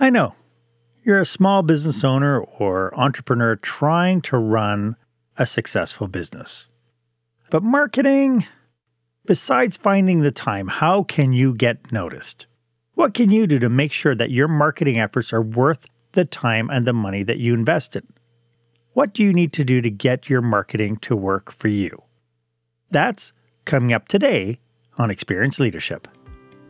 I know. You're a small business owner or entrepreneur trying to run a successful business. But marketing, besides finding the time, how can you get noticed? What can you do to make sure that your marketing efforts are worth the time and the money that you invested? What do you need to do to get your marketing to work for you? That's coming up today on Experience Leadership.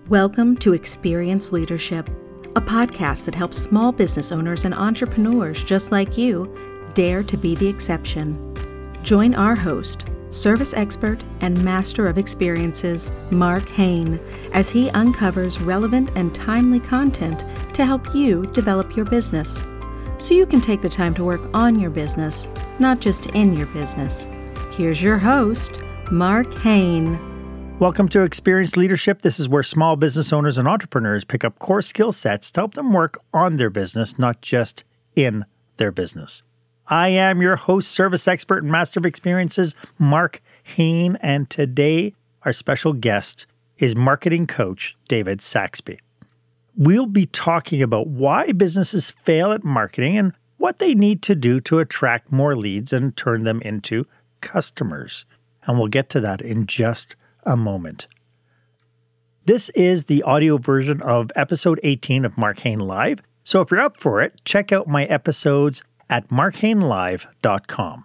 Welcome to Experience Leadership, a podcast that helps small business owners and entrepreneurs just like you dare to be the exception. Join our host, service expert and master of experiences, Marc Haine, as he uncovers relevant and timely content to help you develop your business. So you can take the time to work on your business, not just in your business. Here's your host, Marc Haine. Welcome to Experience Leadership. This is where small business owners and entrepreneurs pick up core skill sets to help them work on their business, not just in their business. I am your host, service expert, and master of experiences, Marc Haine, and today our special guest is marketing coach David Saxby. We'll be talking about why businesses fail at marketing and what they need to do to attract more leads and turn them into customers. And we'll get to that in just a moment. This is the audio version of episode 18 of Marc Haine Live. So if you're up for it, check out my episodes at marchainelive.com.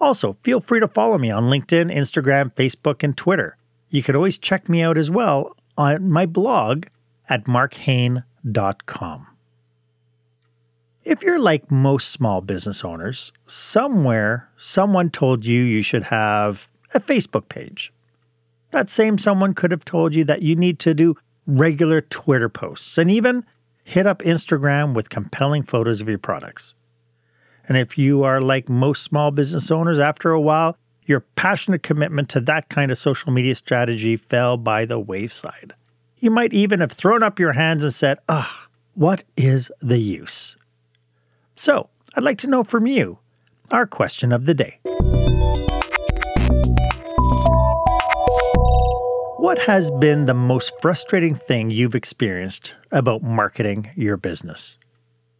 Also, feel free to follow me on LinkedIn, Instagram, Facebook, and Twitter. You could always check me out as well on my blog at marchaine.com. If you're like most small business owners, somewhere someone told you you should have a Facebook page. That same someone could have told you that you need to do regular Twitter posts and even hit up Instagram with compelling photos of your products. And if you are like most small business owners, after a while, your passionate commitment to that kind of social media strategy fell by the wayside. You might even have thrown up your hands and said, Ugh, what is the use? So, I'd like to know from you our question of the day. What has been the most frustrating thing you've experienced about marketing your business?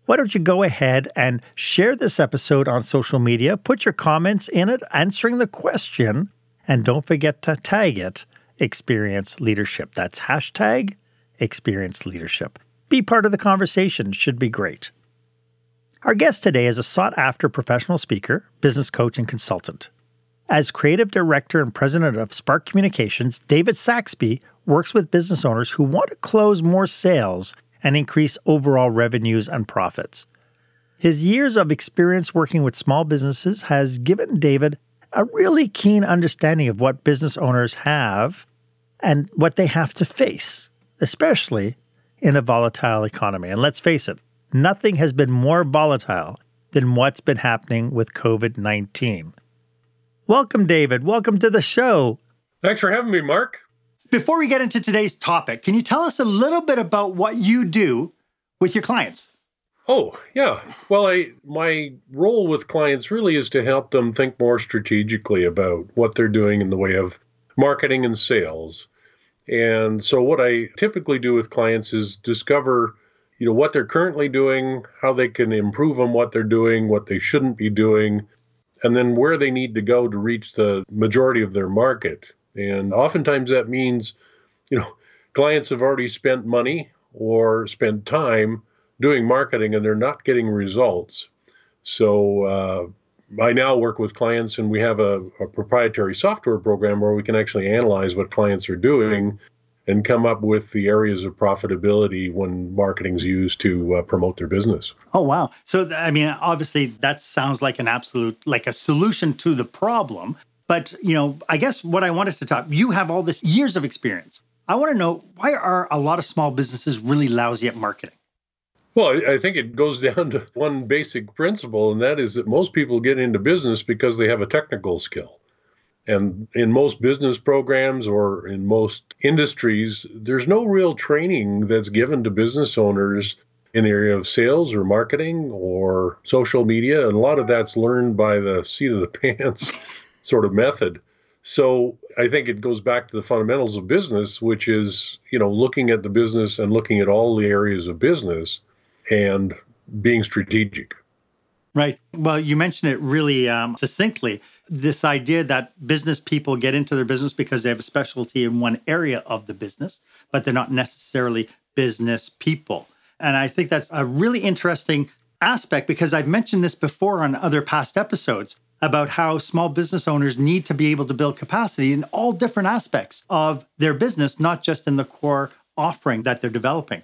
why don't you go ahead and share this episode on social media? Put your comments in it, answering the question, and don't forget to tag it Experience Leadership. That's hashtag Experience Leadership. Be part of the conversation, should be great. Our guest today is a sought after professional speaker, business coach, and consultant. As creative director and president of Spark Communications, David Saxby works with business owners who want to close more sales and increase overall revenues and profits. His years of experience working with small businesses has given David a really keen understanding of what business owners have and what they have to face, especially in a volatile economy. And let's face it, nothing has been more volatile than what's been happening with COVID 19. Welcome, David. Welcome to the show. Thanks for having me, Marc. Before we get into today's topic, can you tell us a little bit about what you do with your clients? Oh, yeah. Well, I my role with clients really is to help them think more strategically about what they're doing in the way of marketing and sales. And so what I typically do with clients is discover, you know, what they're currently doing, how they can improve on what they're doing, what they shouldn't be doing, and then where they need to go to reach the majority of their market. And oftentimes that means, you know, clients have already spent money or spent time doing marketing and they're not getting results. So uh, I now work with clients and we have a, a, proprietary software program where we can actually analyze what clients are doing and come up with the areas of profitability when marketing's used to uh, promote their business. Oh wow. So I mean obviously that sounds like an absolute like a solution to the problem. But, you know, I guess what I wanted to talk, you have all this years of experience. I want to know why are a lot of small businesses really lousy at marketing? Well, I think it goes down to one basic principle, and that is that most people get into business because they have a technical skill. And in most business programs or in most industries, there's no real training that's given to business owners in the area of sales or marketing or social media. And a lot of that's learned by the seat of the pants sort of method. So I think it goes back to the fundamentals of business, which is, you know, looking at the business and looking at all the areas of business and being strategic. Right. Well, you mentioned it really um, succinctly. This idea that business people get into their business because they have a specialty in one area of the business, but they're not necessarily business people. And I think that's a really interesting aspect because I've mentioned this before on other past episodes about how small business owners need to be able to build capacity in all different aspects of their business, not just in the core offering that they're developing.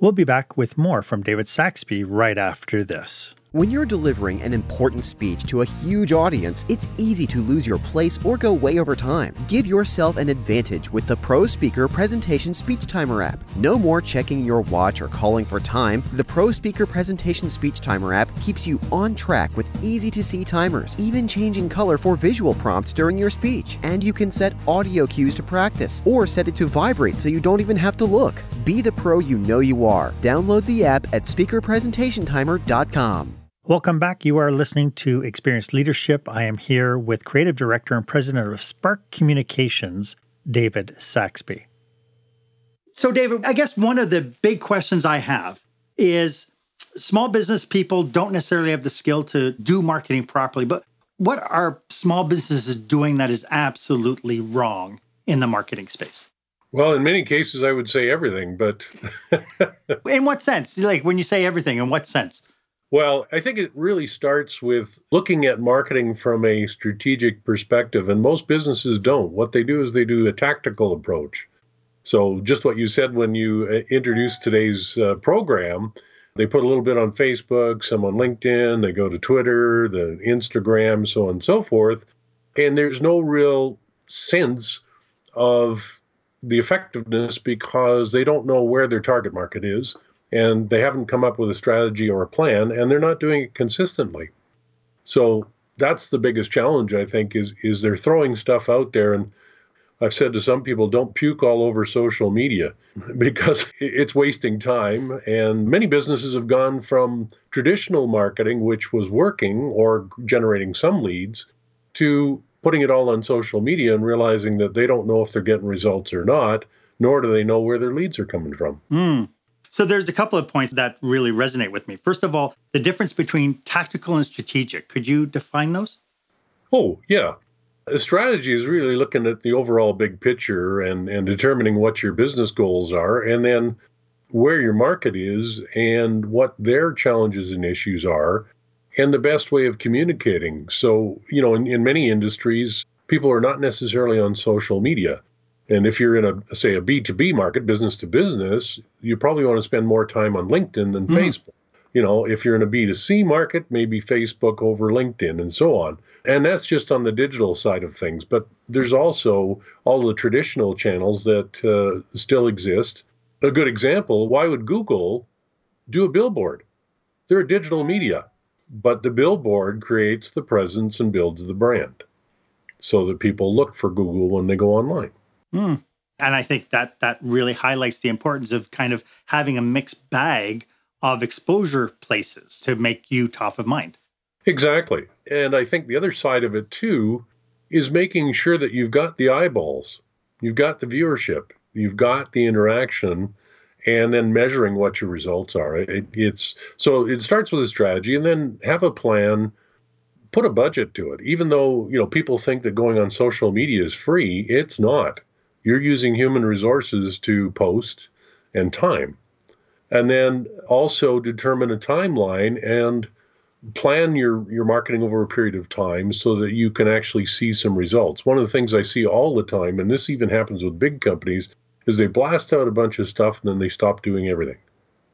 We'll be back with more from David Saxby right after this. When you're delivering an important speech to a huge audience, it's easy to lose your place or go way over time. Give yourself an advantage with the Pro Speaker Presentation Speech Timer app. No more checking your watch or calling for time. The Pro Speaker Presentation Speech Timer app keeps you on track with easy to see timers, even changing color for visual prompts during your speech. And you can set audio cues to practice or set it to vibrate so you don't even have to look. Be the pro you know you are. Download the app at speakerpresentationtimer.com. Welcome back. You are listening to Experienced Leadership. I am here with Creative Director and President of Spark Communications, David Saxby. So, David, I guess one of the big questions I have is small business people don't necessarily have the skill to do marketing properly, but what are small businesses doing that is absolutely wrong in the marketing space? Well, in many cases, I would say everything, but. in what sense? Like when you say everything, in what sense? Well, I think it really starts with looking at marketing from a strategic perspective, and most businesses don't. What they do is they do a tactical approach. So, just what you said when you uh, introduced today's uh, program, they put a little bit on Facebook, some on LinkedIn, they go to Twitter, the Instagram, so on and so forth. And there's no real sense of the effectiveness because they don't know where their target market is and they haven't come up with a strategy or a plan and they're not doing it consistently. So that's the biggest challenge i think is is they're throwing stuff out there. And i've said to some people don't puke all over social media because it's wasting time. And many businesses have gone from traditional marketing which was working or generating some leads to putting it all on social media and realizing that they don't know if they're getting results or not nor do they know where their leads are coming from. Mm. So there's a couple of points that really resonate with me. First of all, the difference between tactical and strategic. Could you define those? Oh, yeah. A strategy is really looking at the overall big picture and, and determining what your business goals are, and then where your market is and what their challenges and issues are, and the best way of communicating. So, you know, in, in many industries, people are not necessarily on social media. And if you're in a say a B2B market, business to business, you probably want to spend more time on LinkedIn than mm. Facebook. You know, if you're in a B2C market, maybe Facebook over LinkedIn and so on. And that's just on the digital side of things. But there's also all the traditional channels that uh, still exist. A good example why would Google do a billboard? They're a digital media, but the billboard creates the presence and builds the brand so that people look for Google when they go online. Mm. And I think that that really highlights the importance of kind of having a mixed bag of exposure places to make you top of mind. Exactly. And I think the other side of it too is making sure that you've got the eyeballs, you've got the viewership, you've got the interaction, and then measuring what your results are. It, it's so it starts with a strategy and then have a plan, put a budget to it. Even though, you know, people think that going on social media is free, it's not you're using human resources to post and time. And then also determine a timeline and plan your, your marketing over a period of time so that you can actually see some results. One of the things I see all the time, and this even happens with big companies, is they blast out a bunch of stuff and then they stop doing everything.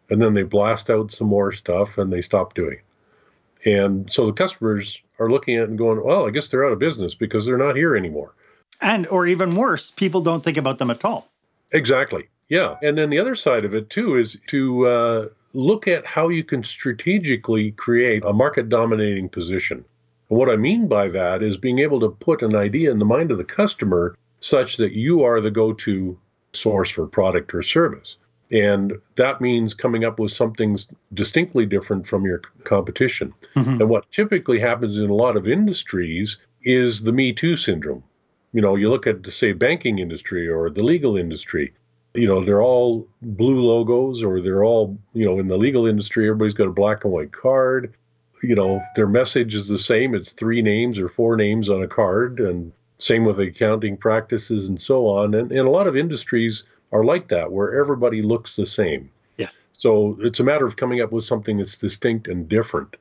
And then they blast out some more stuff and they stop doing it. And so the customers are looking at it and going, well, I guess they're out of business because they're not here anymore. And, or even worse, people don't think about them at all. Exactly. Yeah. And then the other side of it, too, is to uh, look at how you can strategically create a market dominating position. And what I mean by that is being able to put an idea in the mind of the customer such that you are the go to source for product or service. And that means coming up with something distinctly different from your competition. Mm-hmm. And what typically happens in a lot of industries is the Me Too syndrome. You know, you look at, say, banking industry or the legal industry. you know, they're all blue logos or they're all, you know, in the legal industry, everybody's got a black and white card. You know, their message is the same. It's three names or four names on a card, and same with accounting practices and so on. And, and a lot of industries are like that, where everybody looks the same. Yes. So it's a matter of coming up with something that's distinct and different.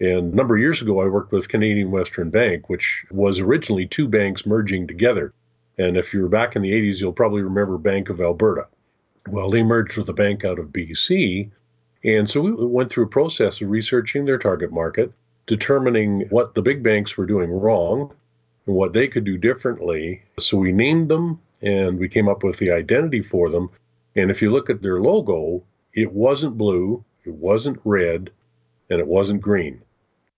And a number of years ago, I worked with Canadian Western Bank, which was originally two banks merging together. And if you were back in the 80s, you'll probably remember Bank of Alberta. Well, they merged with a bank out of BC. And so we went through a process of researching their target market, determining what the big banks were doing wrong and what they could do differently. So we named them and we came up with the identity for them. And if you look at their logo, it wasn't blue, it wasn't red, and it wasn't green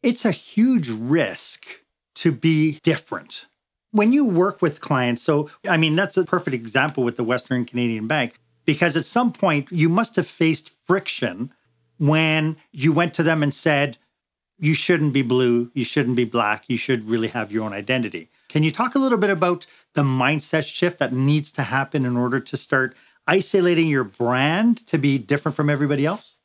it's a huge risk to be different. When you work with clients, so I mean, that's a perfect example with the Western Canadian Bank, because at some point you must have faced friction when you went to them and said, you shouldn't be blue, you shouldn't be black, you should really have your own identity. Can you talk a little bit about the mindset shift that needs to happen in order to start isolating your brand to be different from everybody else?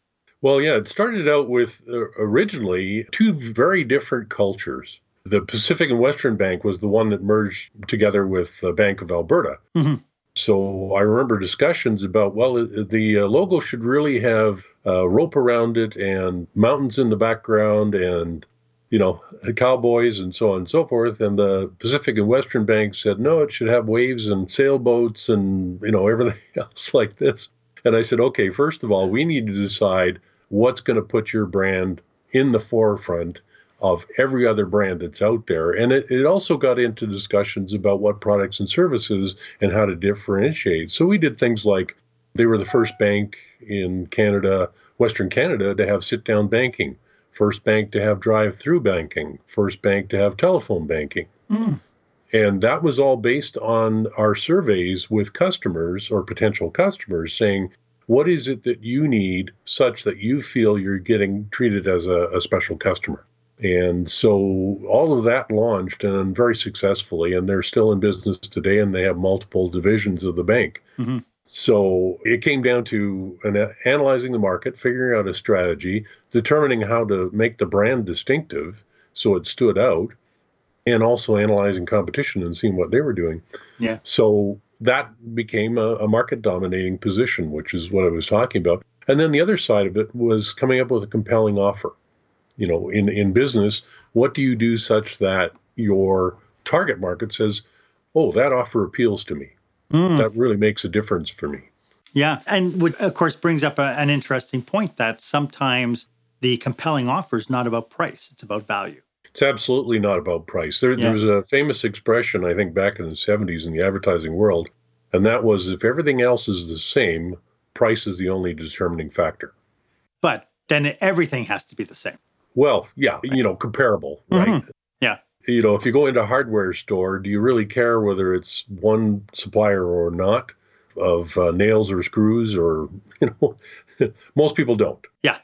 Well, yeah, it started out with uh, originally two very different cultures. The Pacific and Western Bank was the one that merged together with the Bank of Alberta. Mm-hmm. So I remember discussions about, well, the uh, logo should really have a rope around it and mountains in the background and, you know, cowboys and so on and so forth. And the Pacific and Western Bank said, no, it should have waves and sailboats and, you know, everything else like this. And I said, okay, first of all, we need to decide what's going to put your brand in the forefront of every other brand that's out there. And it, it also got into discussions about what products and services and how to differentiate. So we did things like they were the first bank in Canada, Western Canada, to have sit down banking, first bank to have drive through banking, first bank to have telephone banking. Mm. And that was all based on our surveys with customers or potential customers saying, what is it that you need such that you feel you're getting treated as a, a special customer? And so all of that launched and very successfully, and they're still in business today and they have multiple divisions of the bank. Mm-hmm. So it came down to an, analyzing the market, figuring out a strategy, determining how to make the brand distinctive so it stood out, and also analyzing competition and seeing what they were doing. Yeah. So that became a, a market dominating position, which is what I was talking about. And then the other side of it was coming up with a compelling offer. You know, in, in business, what do you do such that your target market says, oh, that offer appeals to me? Mm. That really makes a difference for me. Yeah. And which, of course, brings up a, an interesting point that sometimes the compelling offer is not about price, it's about value. It's absolutely not about price. There, yeah. there was a famous expression, I think, back in the 70s in the advertising world, and that was if everything else is the same, price is the only determining factor. But then everything has to be the same. Well, yeah, right. you know, comparable, right? Mm-hmm. Yeah. You know, if you go into a hardware store, do you really care whether it's one supplier or not of uh, nails or screws or, you know, most people don't. Yeah.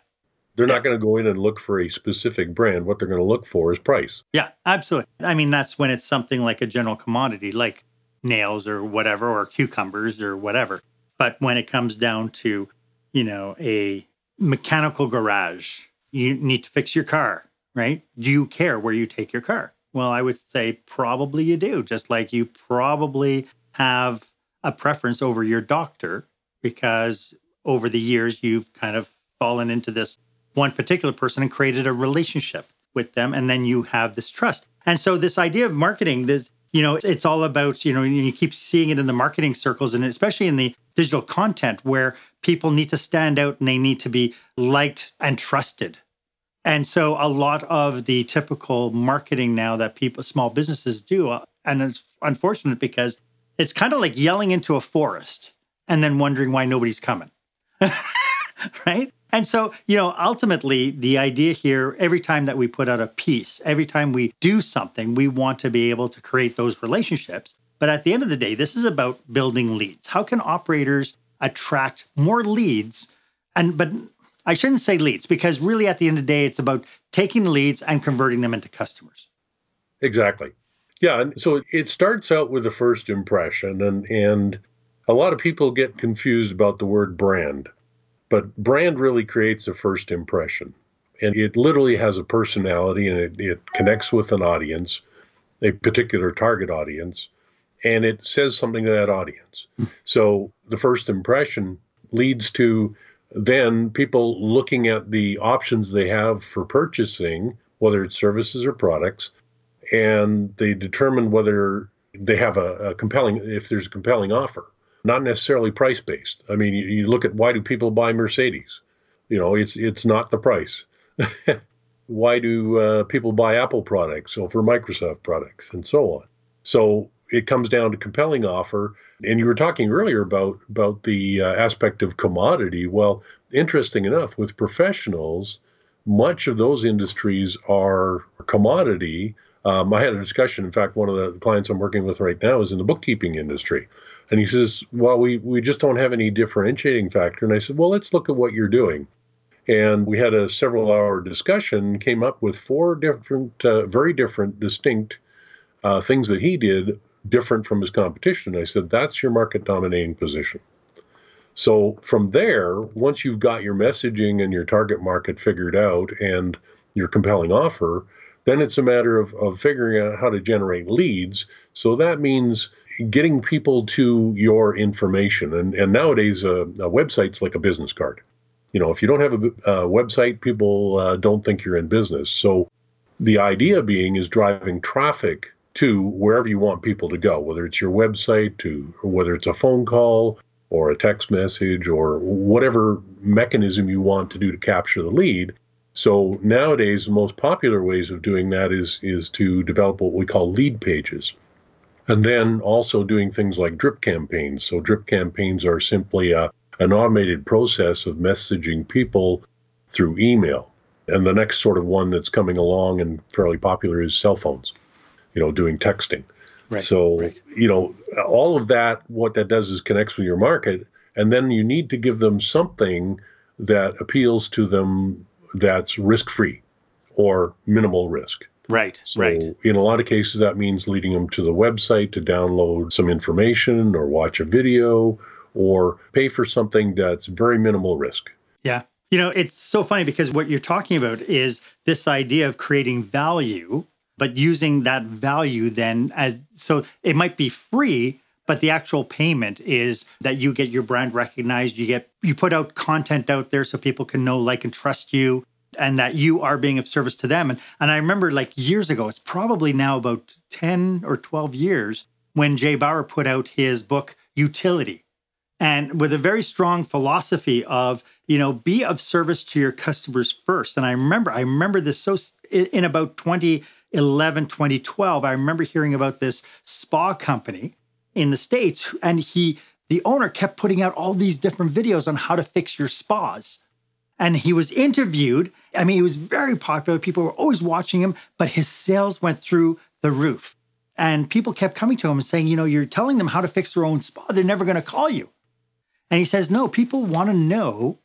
They're yeah. not going to go in and look for a specific brand. What they're going to look for is price. Yeah, absolutely. I mean, that's when it's something like a general commodity, like nails or whatever, or cucumbers or whatever. But when it comes down to, you know, a mechanical garage, you need to fix your car, right? Do you care where you take your car? Well, I would say probably you do, just like you probably have a preference over your doctor because over the years you've kind of fallen into this one particular person and created a relationship with them and then you have this trust. And so this idea of marketing this you know it's all about you know you keep seeing it in the marketing circles and especially in the digital content where people need to stand out and they need to be liked and trusted. And so a lot of the typical marketing now that people small businesses do uh, and it's unfortunate because it's kind of like yelling into a forest and then wondering why nobody's coming. Right and so, you know, ultimately, the idea here every time that we put out a piece, every time we do something, we want to be able to create those relationships. But at the end of the day, this is about building leads. How can operators attract more leads? And, but I shouldn't say leads because really at the end of the day, it's about taking leads and converting them into customers. Exactly. Yeah. And so it starts out with the first impression and, and, a lot of people get confused about the word brand, but brand really creates a first impression. And it literally has a personality and it, it connects with an audience, a particular target audience, and it says something to that audience. So the first impression leads to then people looking at the options they have for purchasing, whether it's services or products, and they determine whether they have a, a compelling, if there's a compelling offer, not necessarily price based. I mean, you, you look at why do people buy Mercedes? You know, it's it's not the price. why do uh, people buy Apple products over Microsoft products and so on? So it comes down to compelling offer. And you were talking earlier about about the uh, aspect of commodity. Well, interesting enough, with professionals, much of those industries are commodity. Um, I had a discussion. In fact, one of the clients I'm working with right now is in the bookkeeping industry. And he says, Well, we, we just don't have any differentiating factor. And I said, Well, let's look at what you're doing. And we had a several hour discussion, came up with four different, uh, very different, distinct uh, things that he did different from his competition. And I said, that's your market dominating position. So from there, once you've got your messaging and your target market figured out and your compelling offer, then it's a matter of, of figuring out how to generate leads. So that means getting people to your information. And, and nowadays, a, a website's like a business card. You know, if you don't have a, a website, people uh, don't think you're in business. So the idea being is driving traffic to wherever you want people to go, whether it's your website, to whether it's a phone call or a text message or whatever mechanism you want to do to capture the lead. So nowadays, the most popular ways of doing that is is to develop what we call lead pages, and then also doing things like drip campaigns. So drip campaigns are simply a, an automated process of messaging people through email. And the next sort of one that's coming along and fairly popular is cell phones you know, doing texting. Right, so, right. you know, all of that, what that does is connects with your market. And then you need to give them something that appeals to them that's risk free or minimal risk. Right, so right. In a lot of cases, that means leading them to the website to download some information or watch a video or pay for something that's very minimal risk. Yeah. You know, it's so funny because what you're talking about is this idea of creating value but using that value then as so it might be free but the actual payment is that you get your brand recognized you get you put out content out there so people can know like and trust you and that you are being of service to them and and I remember like years ago it's probably now about 10 or 12 years when Jay Baer put out his book Youtility and with a very strong philosophy of you know be of service to your customers first and I remember I remember this so in about 20 11, 2012, I remember hearing about this spa company in the States, and he, the owner, kept putting out all these different videos on how to fix your spas. And he was interviewed. I mean, he was very popular. People were always watching him, but his sales went through the roof. And people kept coming to him and saying, you know, you're telling them how to fix their own spa. They're never going to call you. And he says, no, people want to know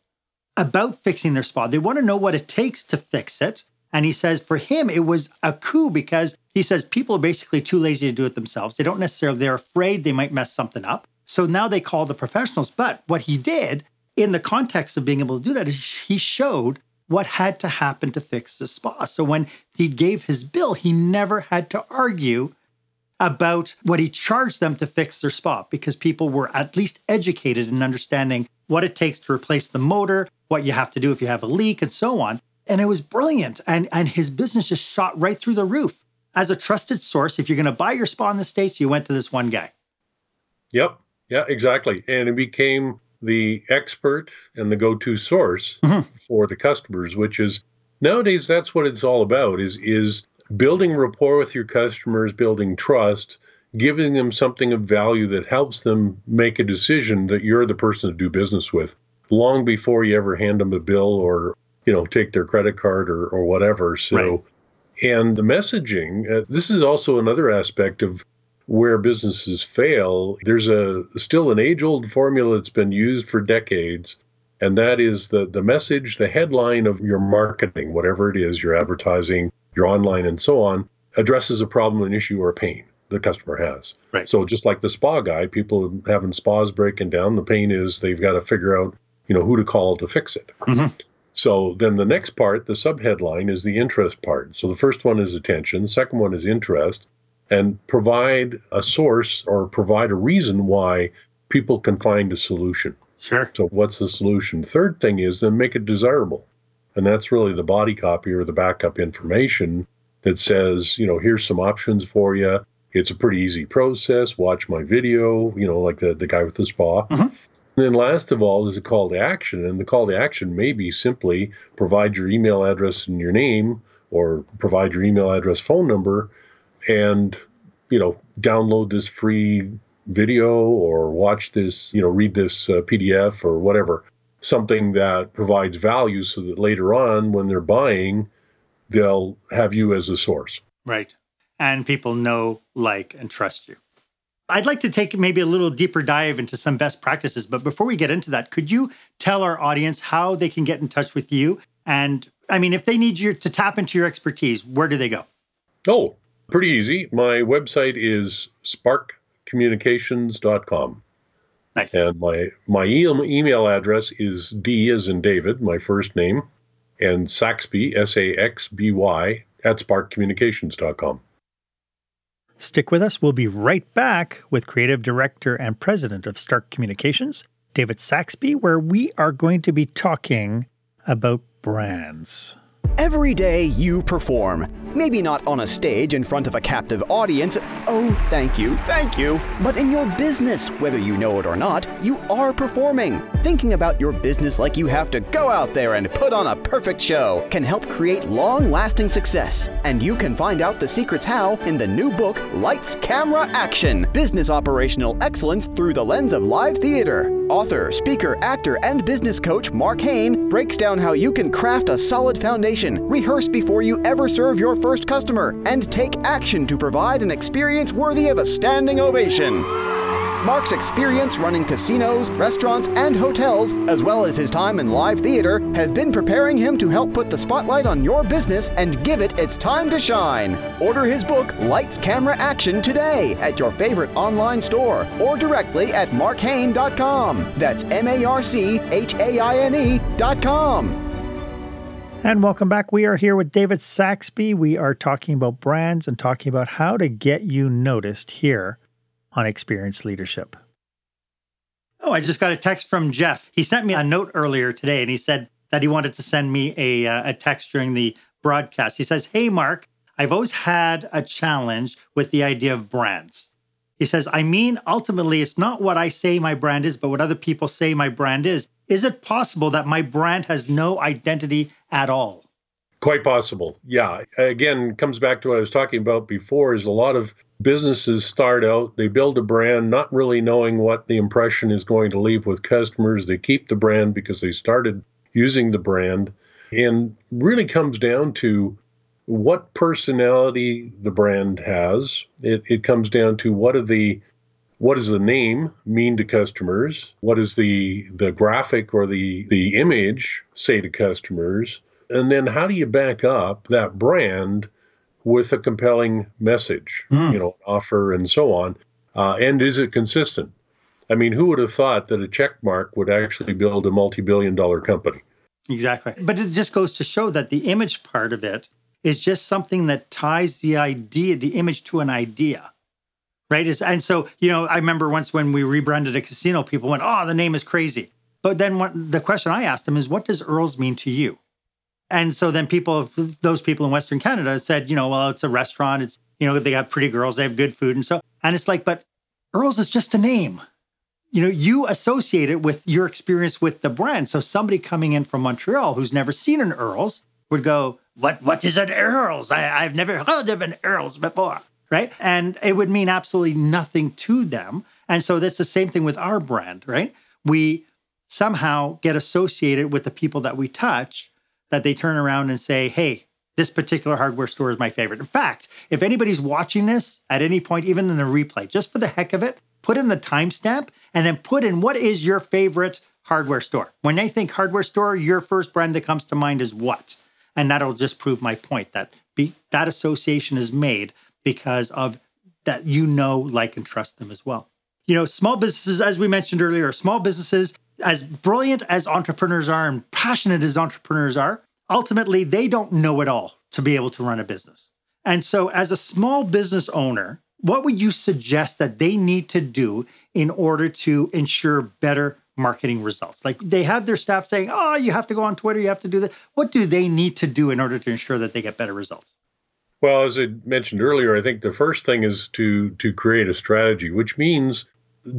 about fixing their spa. They want to know what it takes to fix it. And he says for him, it was a coup because he says people are basically too lazy to do it themselves. They don't necessarily, they're afraid they might mess something up. So now they call the professionals. But what he did in the context of being able to do that, he showed what had to happen to fix the spa. So when he gave his bill, he never had to argue about what he charged them to fix their spa because people were at least educated in understanding what it takes to replace the motor, what you have to do if you have a leak, and so on and it was brilliant. And and his business just shot right through the roof. As a trusted source, if you're going to buy your spa in the states, you went to this one guy. Yep. Yeah. Exactly. And it became the expert and the go-to source mm-hmm. for the customers, which is nowadays that's what it's all about. Is is building rapport with your customers, building trust, giving them something of value that helps them make a decision that you're the person to do business with long before you ever hand them a bill or you know, take their credit card or, or whatever. So, right. and the messaging, uh, this is also another aspect of where businesses fail. There's a still an age old formula that's been used for decades. And that is the, the message, the headline of your marketing, whatever it is, your advertising, your online, and so on, addresses a problem, an issue, or a pain. the customer has. Right. So just like the spa guy, people having spas breaking down, the pain is they've got to figure out, you know, who to call to fix it. Mhm. So then the next part, the subheadline, is the interest part. So the first one is attention, the second one is interest, and provide a source or provide a reason why people can find a solution. Sure. So what's the solution? Third thing is then make it desirable. And that's really the body copy or the backup information that says, you know, here's some options for you. It's a pretty easy process. Watch my video, you know, like the, the guy with the spa. Mhm. And then last of all is a call to action. And the call to action may be simply provide your email address and your name or provide your email address phone number and, you know, download this free video or watch this, you know, read this uh, PDF or whatever, something that provides value so that later on when they're buying, they'll have you as a source. Right. And people know, like, and trust you. I'd like to take maybe a little deeper dive into some best practices. But before we get into that, could you tell our audience how they can get in touch with you? And I mean, if they need you to tap into your expertise, where do they go? Oh, pretty easy. My website is sparkcommunications.com. Nice. And my my e- email address is D as in David, my first name, and Saxby, S A X B Y, at sparkcommunications.com. Stick with us. We'll be right back with creative director and president of Spark Communications, David Saxby, where we are going to be talking about brands. Every day you perform. Maybe not on a stage in front of a captive audience. Oh, thank you, thank you. But in your business, whether you know it or not, you are performing. Thinking about your business like you have to go out there and put on a perfect show can help create long lasting success. And you can find out the secrets how in the new book, Lights, Camera, Action Business Operational Excellence Through the Lens of Live Theater. Author, speaker, actor, and business coach Marc Haine breaks down how you can craft a solid foundation, rehearse before you ever serve your first customer, and take action to provide an experience worthy of a standing ovation. Marc's experience running casinos, restaurants, and hotels, as well as his time in live theater, has been preparing him to help put the spotlight on your business and give it its time to shine. Order his book, Lights, Camera, Action, today at your favorite online store or directly at marchaine.com. That's M A R C H A I N E.com. And welcome back. We are here with David Saxby. We are talking about brands and talking about how to get you noticed here on Experience Leadership. Oh, I just got a text from Jeff. He sent me a note earlier today and he said that he wanted to send me a, uh, a text during the broadcast. He says, Hey, Marc, I've always had a challenge with the idea of brands. He says, I mean, ultimately, it's not what I say my brand is, but what other people say my brand is. Is it possible that my brand has no identity at all? Quite possible. Yeah. Again, comes back to what I was talking about before is a lot of businesses start out, they build a brand not really knowing what the impression is going to leave with customers. They keep the brand because they started using the brand and really comes down to what personality the brand has. It, it comes down to what are the what does the name mean to customers? What does the the graphic or the the image say to customers? And then how do you back up that brand with a compelling message, Hmm. you know, offer and so on? Uh, and is it consistent? I mean, who would have thought that a check mark would actually build a multi-billion dollar company? Exactly. But it just goes to show that the image part of it is just something that ties the idea, the image to an idea. Right. Is- And so, you know, I remember once when we rebranded a casino, people went, oh, the name is crazy. But then what, the question I asked them is, what does Earls mean to you? And so then people, those people in Western Canada said, you know, well, it's a restaurant. It's, you know, they got pretty girls, they have good food. And so, and it's like, but Earls is just a name. You know, you associate it with your experience with the brand. So somebody coming in from Montreal who's never seen an Earls would go, what, what is an Earls? I, I've never heard of an Earls before. Right. And it would mean absolutely nothing to them. And so that's the same thing with our brand, right? We somehow get associated with the people that we touch that they turn around and say, hey, this particular hardware store is my favorite. In fact, if anybody's watching this at any point, even in the replay, just for the heck of it, put in the timestamp and then put in what is your favorite hardware store. When they think hardware store, your first brand that comes to mind is what? And that'll just prove my point that be, that association is made because of that you know, like, and trust them as well. You know, small businesses, as we mentioned earlier, small businesses, as brilliant as entrepreneurs are and passionate as entrepreneurs are, ultimately they don't know it all to be able to run a business. And so, as a small business owner, what would you suggest that they need to do in order to ensure better marketing results? Like they have their staff saying, oh, you have to go on Twitter, you have to do that. What do they need to do in order to ensure that they get better results? Well, as I mentioned earlier, I think the first thing is to to create a strategy, which means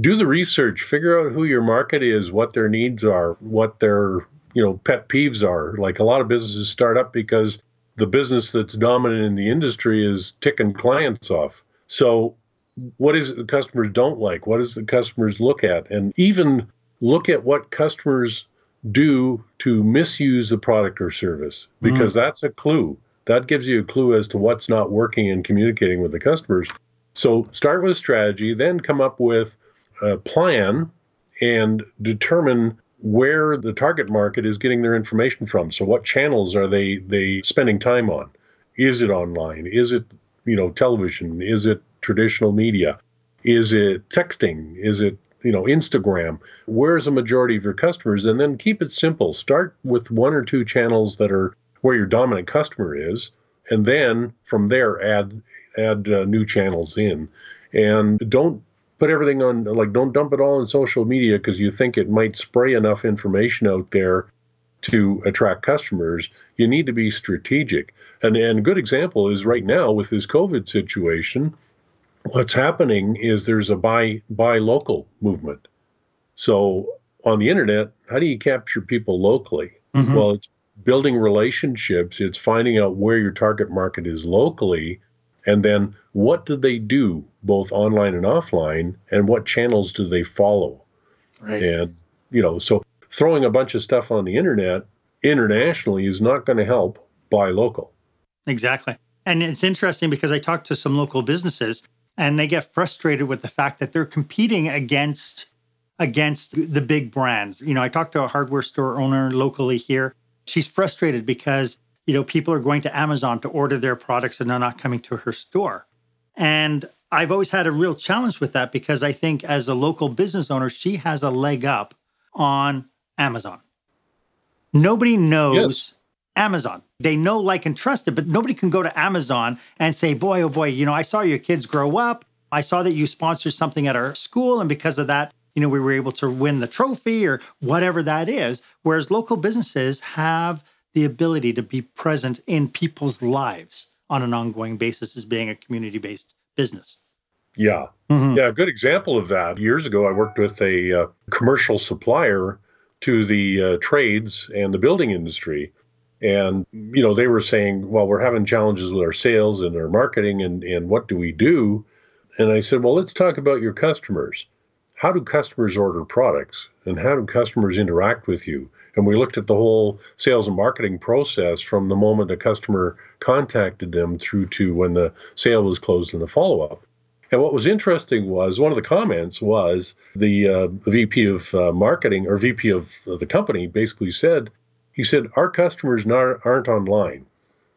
do the research, figure out who your market is, what their needs are, what their you know pet peeves are. Like a lot of businesses start up because the business that's dominant in the industry is ticking clients off. So what is it the customers don't like? What does the customers look at? And even look at what customers do to misuse the product or service because mm. that's a clue. That gives you a clue as to what's not working and communicating with the customers. So start with strategy, then come up with a plan and determine where the target market is getting their information from. So what channels are they they spending time on? Is it online? Is it, you know, television? Is it traditional media? Is it texting? Is it, you know, Instagram? Where's the majority of your customers? And then keep it simple. Start with one or two channels that are where your dominant customer is, and then from there add add uh, new channels in. And don't put everything on like don't dump it all on social media because you think it might spray enough information out there to attract customers you need to be strategic and, and a good example is right now with this covid situation what's happening is there's a buy buy local movement. So on the internet how do you capture people locally? Mm-hmm. well it's building relationships it's finding out where your target market is locally and then what do they do both online and offline and what channels do they follow? Right. and you know so throwing a bunch of stuff on the internet internationally is not going to help buy local. Exactly. And it's interesting because i talked to some local businesses and they get frustrated with the fact that they're competing against against the big brands you know i talked to a hardware store owner locally here she's frustrated because you know people are going to amazon to order their products and they're not coming to her store and I've always had a real challenge with that because I think as a local business owner, she has a leg up on Amazon. Nobody knows yes. Amazon. They know, like, and trust it, but nobody can go to Amazon and say, boy, oh boy, you know, I saw your kids grow up. I saw that you sponsored something at our school. And because of that, you know, we were able to win the trophy or whatever that is. Whereas local businesses have the ability to be present in people's lives on an ongoing basis as being a community based business. Yeah. Mm-hmm. Yeah. A good example of that. Years ago, I worked with a uh, commercial supplier to the uh, trades and the building industry. And, you know, they were saying, well, we're having challenges with our sales and our marketing, and, and what do we do? And I said, well, let's talk about your customers. How do customers order products and how do customers interact with you? And we looked at the whole sales and marketing process from the moment a customer contacted them through to when the sale was closed and the follow up. And what was interesting was one of the comments was the uh, VP of uh, marketing or VP of the company basically said, he said, Our customers not, aren't online.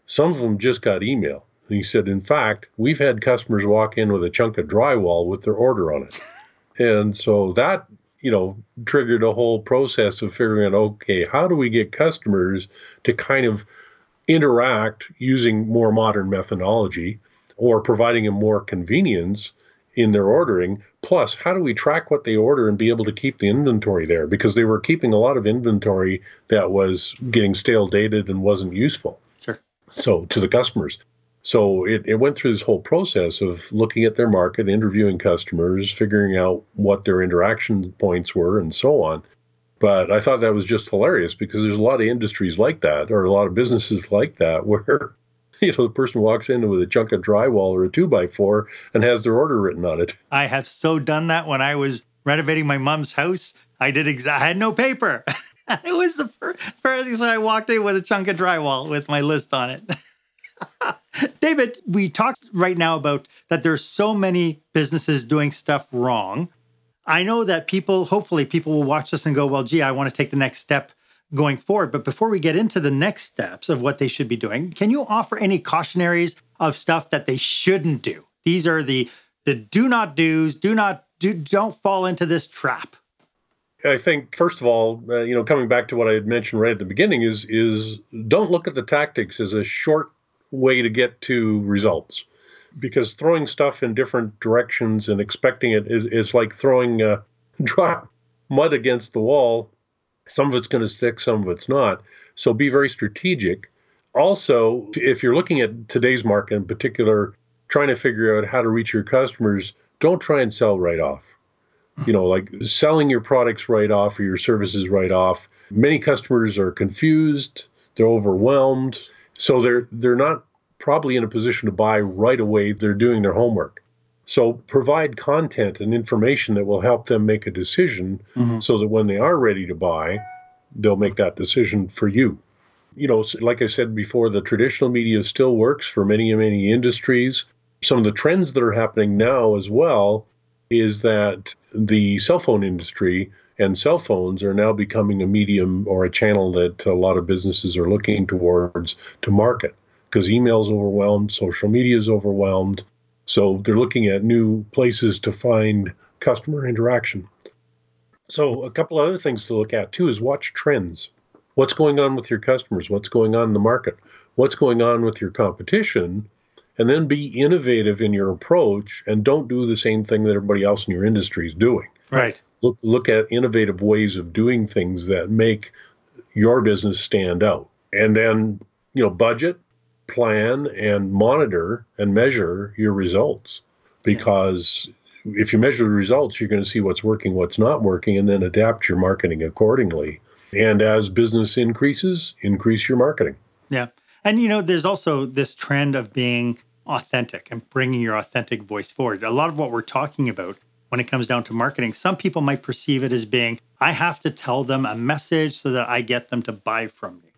Some of them just got email. And he said, In fact, we've had customers walk in with a chunk of drywall with their order on it. and so that you know, triggered a whole process of figuring out, okay, how do we get customers to kind of interact using more modern methodology or providing them more convenience in their ordering? Plus, how do we track what they order and be able to keep the inventory there? Because they were keeping a lot of inventory that was getting stale dated and wasn't useful. Sure. So to the customers. So it, it went through this whole process of looking at their market, interviewing customers, figuring out what their interaction points were, and so on. But I thought that was just hilarious because there's a lot of industries like that, or a lot of businesses like that, where you know the person walks in with a chunk of drywall or a two by four and has their order written on it. I have so done that when I was renovating my mom's house. I did exactly. I had no paper. it was the first, so I walked in with a chunk of drywall with my list on it. David, we talked right now about that there's so many businesses doing stuff wrong. I know that people, hopefully, people will watch this and go, well, gee, I want to take the next step going forward. But before we get into the next steps of what they should be doing, can you offer any cautionaries of stuff that they shouldn't do? These are the the do not do's, do not do, don't fall into this trap? I think first of all, uh, you know, coming back to what I had mentioned right at the beginning is is don't look at the tactics as a short way to get to results, because throwing stuff in different directions and expecting it is is like throwing uh, drop mud against the wall. Some of it's going to stick, some of it's not. So be very strategic. Also, if you're looking at today's market in particular, trying to figure out how to reach your customers, don't try and sell right off you know, like selling your products right off or your services right off. Many customers are confused, they're overwhelmed, so they're they're not probably in a position to buy right away. They're doing their homework. So provide content and information that will help them make a decision mm-hmm. so that when they are ready to buy, they'll make that decision for you. You know, like I said before, the traditional media still works for many, many industries. Some of the trends that are happening now as well is that the cell phone industry and cell phones are now becoming a medium or a channel that a lot of businesses are looking towards to market because email is overwhelmed, social media is overwhelmed. So they're looking at new places to find customer interaction. So, a couple other things to look at too is watch trends. What's going on with your customers? What's going on in the market? What's going on with your competition? and then be innovative in your approach and don't do the same thing that everybody else in your industry is doing. Right. Look look at innovative ways of doing things that make your business stand out. And then, you know, budget, plan and monitor and measure your results because if you measure the results, you're going to see what's working, what's not working and then adapt your marketing accordingly. And as business increases, increase your marketing. Yeah. And you know, there's also this trend of being authentic and bringing your authentic voice forward. A lot of what we're talking about when it comes down to marketing, some people might perceive it as being, I have to tell them a message so that I get them to buy from me.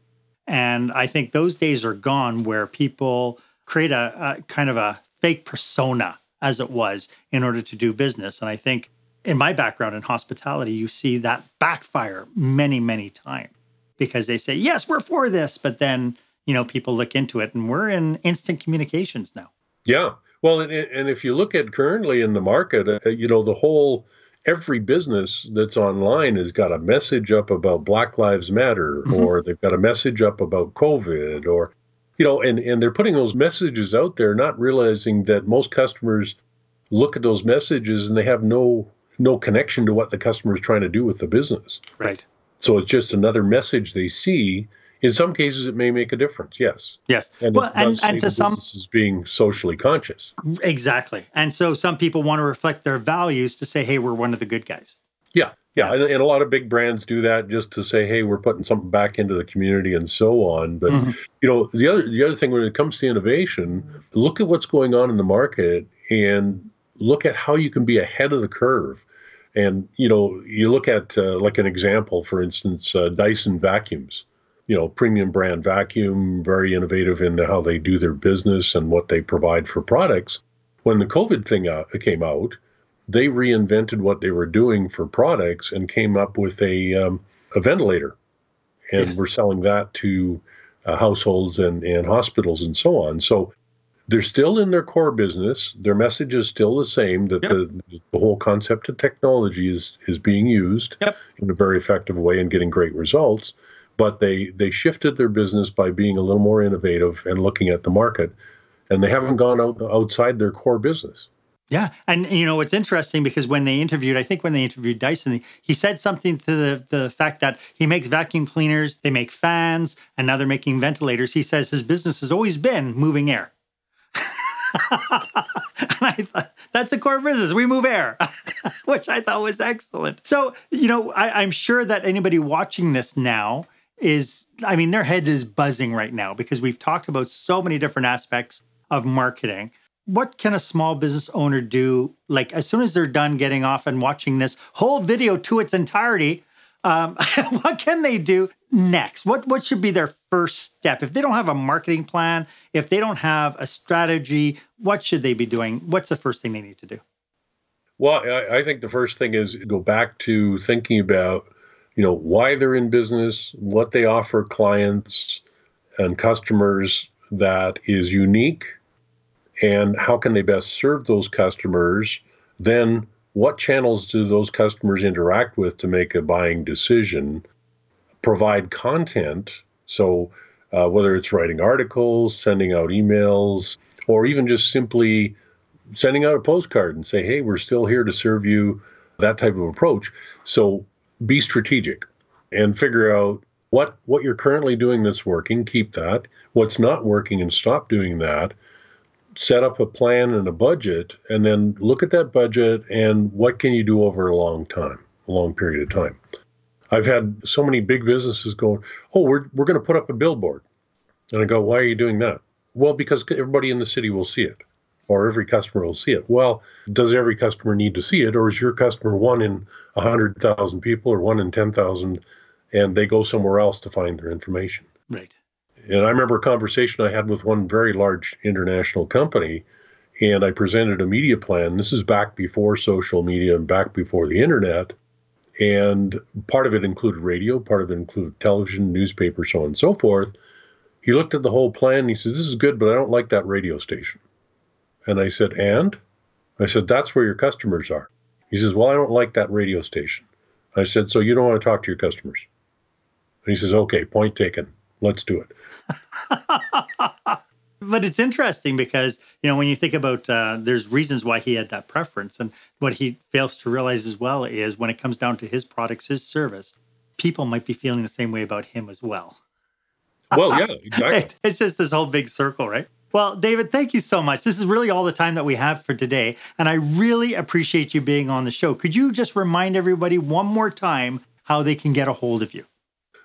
And I think those days are gone where people create a, a kind of a fake persona as it was in order to do business. And I think in my background in hospitality, you see that backfire many, many times because they say, yes, we're for this. But then you know people look into it and we're in instant communications now yeah well and, and if you look at currently in the market uh, you know the whole every business that's online has got a message up about black lives matter mm-hmm. or they've got a message up about covid or you know and and they're putting those messages out there not realizing that most customers look at those messages and they have no no connection to what the customer is trying to do with the business right so it's just another message they see in some cases it may make a difference yes. Yes. And well and, and to some is being socially conscious. Exactly. And so some people want to reflect their values to say hey we're one of the good guys. Yeah yeah, and, and, a lot of big brands do that just to say, "Hey, we're putting something back into the community," and so on. But mm-hmm. you know, the other the other thing when it comes to innovation, look at what's going on in the market and look at how you can be ahead of the curve. And you know, you look at uh, like an example, for instance, uh, Dyson vacuums you know, premium brand vacuum, very innovative in how they do their business and what they provide for products. When the COVID thing out, came out, they reinvented what they were doing for products and came up with a, um, a ventilator. And yes. we're selling that to uh, households and, and hospitals and so on. So they're still in their core business. Their message is still the same that yep. the, the whole concept of technology is, is being used yep. in a very effective way and getting great results but they they shifted their business by being a little more innovative and looking at the market and they haven't gone out outside their core business yeah and you know it's interesting because when they interviewed i think when they interviewed dyson he said something to the, the fact that he makes vacuum cleaners they make fans and now they're making ventilators he says his business has always been moving air and I thought that's the core business. We move air, which I thought was excellent. So, you know, I, I'm sure that anybody watching this now is, I mean, their head is buzzing right now because we've talked about so many different aspects of marketing. What can a small business owner do? Like, as soon as they're done getting off and watching this whole video to its entirety, um, what can they do next? What what should be their first step if they don't have a marketing plan? If they don't have a strategy, what should they be doing? What's the first thing they need to do? Well, I, I think the first thing is go back to thinking about you know why they're in business, what they offer clients and customers that is unique and how can they best serve those customers? Then, what channels do those customers interact with to make a buying decision? Provide content. So, uh, whether it's writing articles, sending out emails, or even just simply sending out a postcard and say, hey, we're still here to serve you, that type of approach. So, be strategic and figure out what what you're currently doing that's working keep that. What's not working and stop doing that. Set up a plan and a budget and then look at that budget and what can you do over a long time a long period of time. I've had so many big businesses going oh we're, we're going to put up a billboard. And i go why are you doing that? Well because everybody in the city will see it or every customer will see it well does every customer need to see it or is your customer one in 100000 people or one in 10000 and they go somewhere else to find their information. Right. And I remember a conversation I had with one very large international company, and I presented a media plan. This is back before social media and back before the internet. And part of it included radio, part of it included television, newspaper, so on and so forth. He looked at the whole plan and he says, This is good, but I don't like that radio station. And I said, And? I said, That's where your customers are. He says, Well, I don't like that radio station. I said, So you don't want to talk to your customers? And he says, okay, point taken. Let's do it. but it's interesting because, you know, when you think about uh, there's reasons why he had that preference. And what he fails to realize as well is when it comes down to his products, his service, people might be feeling the same way about him as well. Well, yeah, exactly. it's just this whole big circle, right? Well, David, thank you so much. This is really all the time that we have for today. And I really appreciate you being on the show. Could you just remind everybody one more time how they can get a hold of you?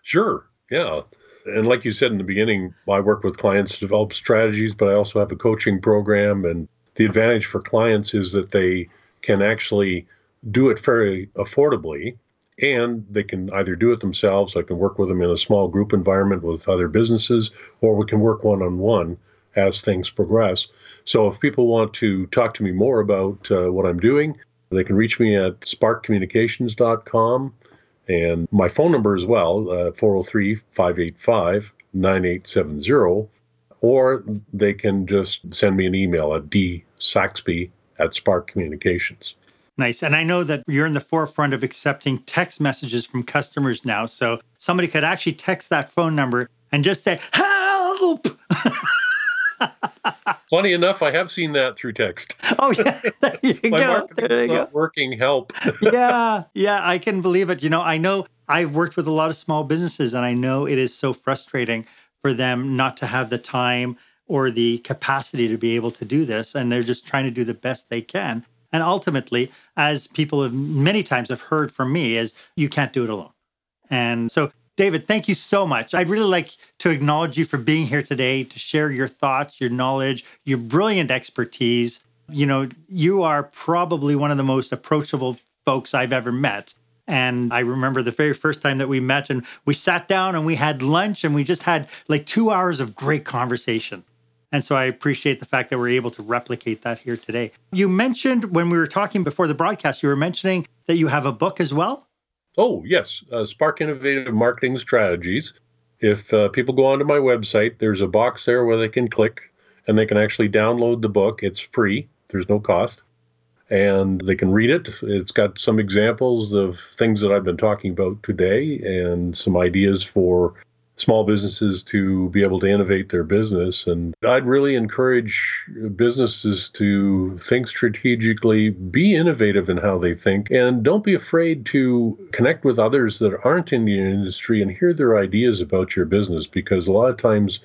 Sure. Yeah. And like you said in the beginning, I work with clients to develop strategies, but I also have a coaching program. And the advantage for clients is that they can actually do it very affordably and they can either do it themselves. I can work with them in a small group environment with other businesses, or we can work one on one as things progress. So if people want to talk to me more about uh, what I'm doing, they can reach me at sparkcommunications.com. And my phone number as well, uh, 403 585 9870, or they can just send me an email at dsaxby at Spark Communications. Nice. And I know that you're in the forefront of accepting text messages from customers now. So somebody could actually text that phone number and just say, help. Funny enough, I have seen that through text. Oh yeah, there you My go. There you not go. working. Help. yeah, yeah, I can believe it. You know, I know I've worked with a lot of small businesses, and I know it is so frustrating for them not to have the time or the capacity to be able to do this, and they're just trying to do the best they can. And ultimately, as people have many times have heard from me, is you can't do it alone. And so David, thank you so much. I'd really like to acknowledge you for being here today to share your thoughts, your knowledge, your brilliant expertise. You know, you are probably one of the most approachable folks I've ever met. And I remember the very first time that we met and we sat down and we had lunch and we just had like two hours of great conversation. And so I appreciate the fact that we're able to replicate that here today. You mentioned when we were talking before the broadcast, you were mentioning that you have a book as well. Oh, yes, uh, Spark Innovative Marketing Strategies. If uh, people go onto my website, there's a box there where they can click and they can actually download the book. It's free, there's no cost. And they can read it. It's got some examples of things that I've been talking about today and some ideas for small businesses to be able to innovate their business. And I'd really encourage businesses to think strategically, be innovative in how they think, and don't be afraid to connect with others that aren't in the industry and hear their ideas about your business because a lot of times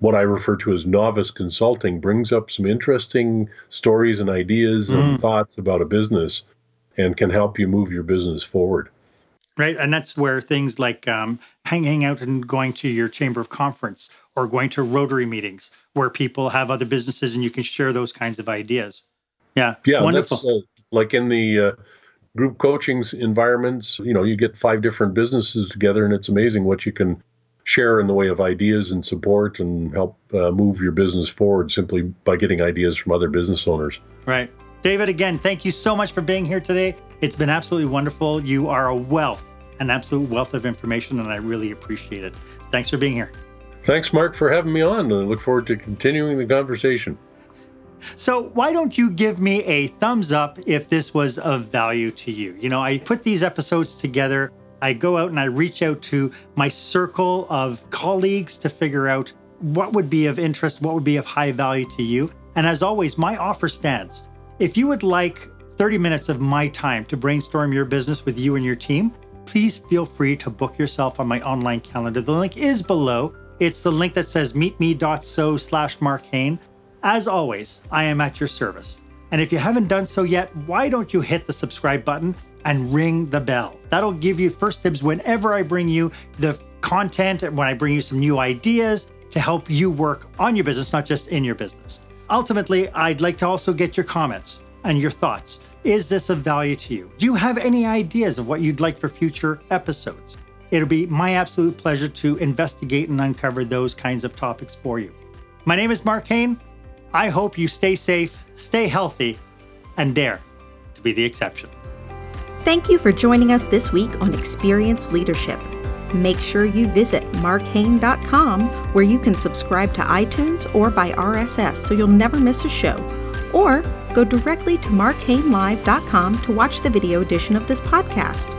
what I refer to as novice consulting brings up some interesting stories and ideas mm. and thoughts about a business and can help you move your business forward right? And that's where things like um, hanging out and going to your chamber of conference or going to Rotary meetings where people have other businesses and you can share those kinds of ideas. Yeah, yeah, wonderful. That's, uh, like in the uh, group coaching environments, you know, you get five different businesses together, and it's amazing what you can share in the way of ideas and support and help uh, move your business forward simply by getting ideas from other business owners. Right. David, again, thank you so much for being here today. It's been absolutely wonderful. You are a wealth an absolute wealth of information, and I really appreciate it. Thanks for being here. Thanks, Marc, for having me on. I look forward to continuing the conversation. So, why don't you give me a thumbs up if this was of value to you? You know, I put these episodes together. I go out and I reach out to my circle of colleagues to figure out what would be of interest, what would be of high value to you. And as always, my offer stands. If you would like 30 minutes of my time to brainstorm your business with you and your team, please feel free to book yourself on my online calendar. The link is below. It's the link that says meetme.so slash Marc. As always, I am at your service. And if you haven't done so yet, why don't you hit the subscribe button and ring the bell? That'll give you first dibs whenever I bring you the content and when I bring you some new ideas to help you work on your business, not just in your business. Ultimately, I'd like to also get your comments and your thoughts. Is this of value to you? Do you have any ideas of what you'd like for future episodes? It'll be my absolute pleasure to investigate and uncover those kinds of topics for you. My name is Marc Haine. I hope you stay safe, stay healthy, and dare to be the exception. Thank you for joining us this week on Experience Leadership. Make sure you visit marchaine.com where you can subscribe to iTunes or by RSS so you'll never miss a show. Or go directly to marchainelive.com to watch the video edition of this podcast.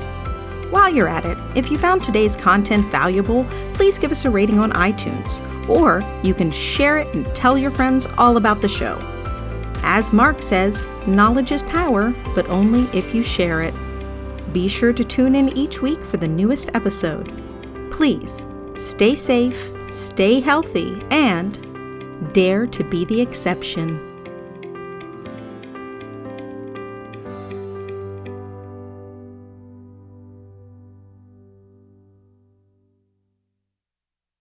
While you're at it, if you found today's content valuable, please give us a rating on iTunes, or you can share it and tell your friends all about the show. As Marc says, knowledge is power, but only if you share it. Be sure to tune in each week for the newest episode. Please stay safe, stay healthy, and dare to be the exception.